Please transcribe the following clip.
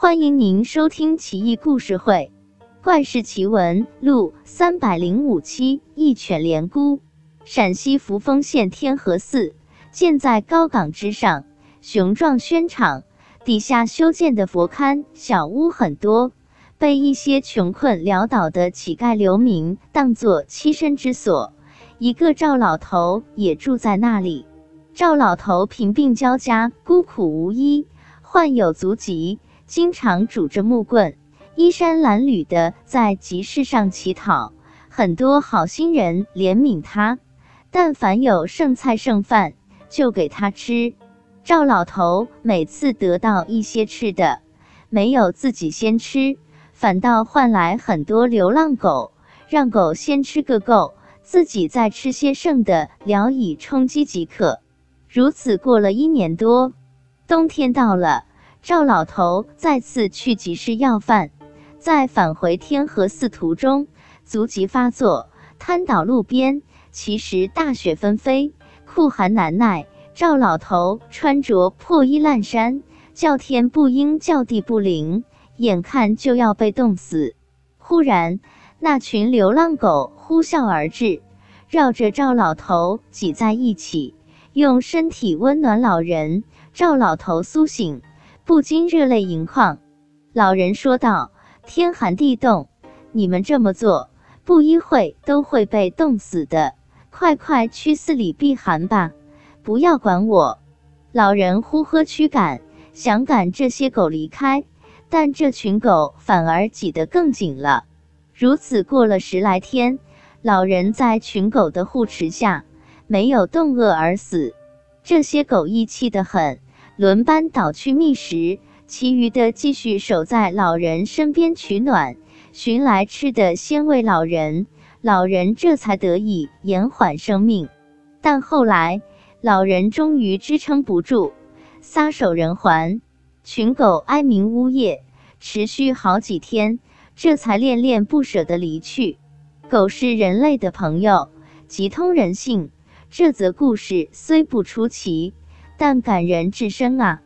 欢迎您收听《奇异故事会·怪事奇闻录》三百零五期《一犬连孤》。陕西扶风县天河寺建在高岗之上，雄壮轩敞，底下修建的佛龛小屋很多，被一些穷困潦倒的乞丐流民当作栖身之所。一个赵老头也住在那里。赵老头贫病交加，孤苦无依，患有足疾。经常拄着木棍，衣衫褴褛的在集市上乞讨。很多好心人怜悯他，但凡有剩菜剩饭，就给他吃。赵老头每次得到一些吃的，没有自己先吃，反倒换来很多流浪狗，让狗先吃个够，自己再吃些剩的，聊以充饥即可。如此过了一年多，冬天到了。赵老头再次去集市要饭，在返回天河寺途中，足疾发作，瘫倒路边。其实大雪纷飞，酷寒难耐。赵老头穿着破衣烂衫，叫天不应，叫地不灵，眼看就要被冻死。忽然，那群流浪狗呼啸而至，绕着赵老头挤在一起，用身体温暖老人。赵老头苏醒。不禁热泪盈眶。老人说道：“天寒地冻，你们这么做，不一会都会被冻死的。快快去寺里避寒吧，不要管我。”老人呼喝驱赶，想赶这些狗离开，但这群狗反而挤得更紧了。如此过了十来天，老人在群狗的护持下，没有冻饿而死。这些狗义气得很。轮班倒去觅食，其余的继续守在老人身边取暖，寻来吃的先喂老人，老人这才得以延缓生命。但后来老人终于支撑不住，撒手人寰，群狗哀鸣呜咽，持续好几天，这才恋恋不舍地离去。狗是人类的朋友，极通人性。这则故事虽不出奇。但感人至深啊！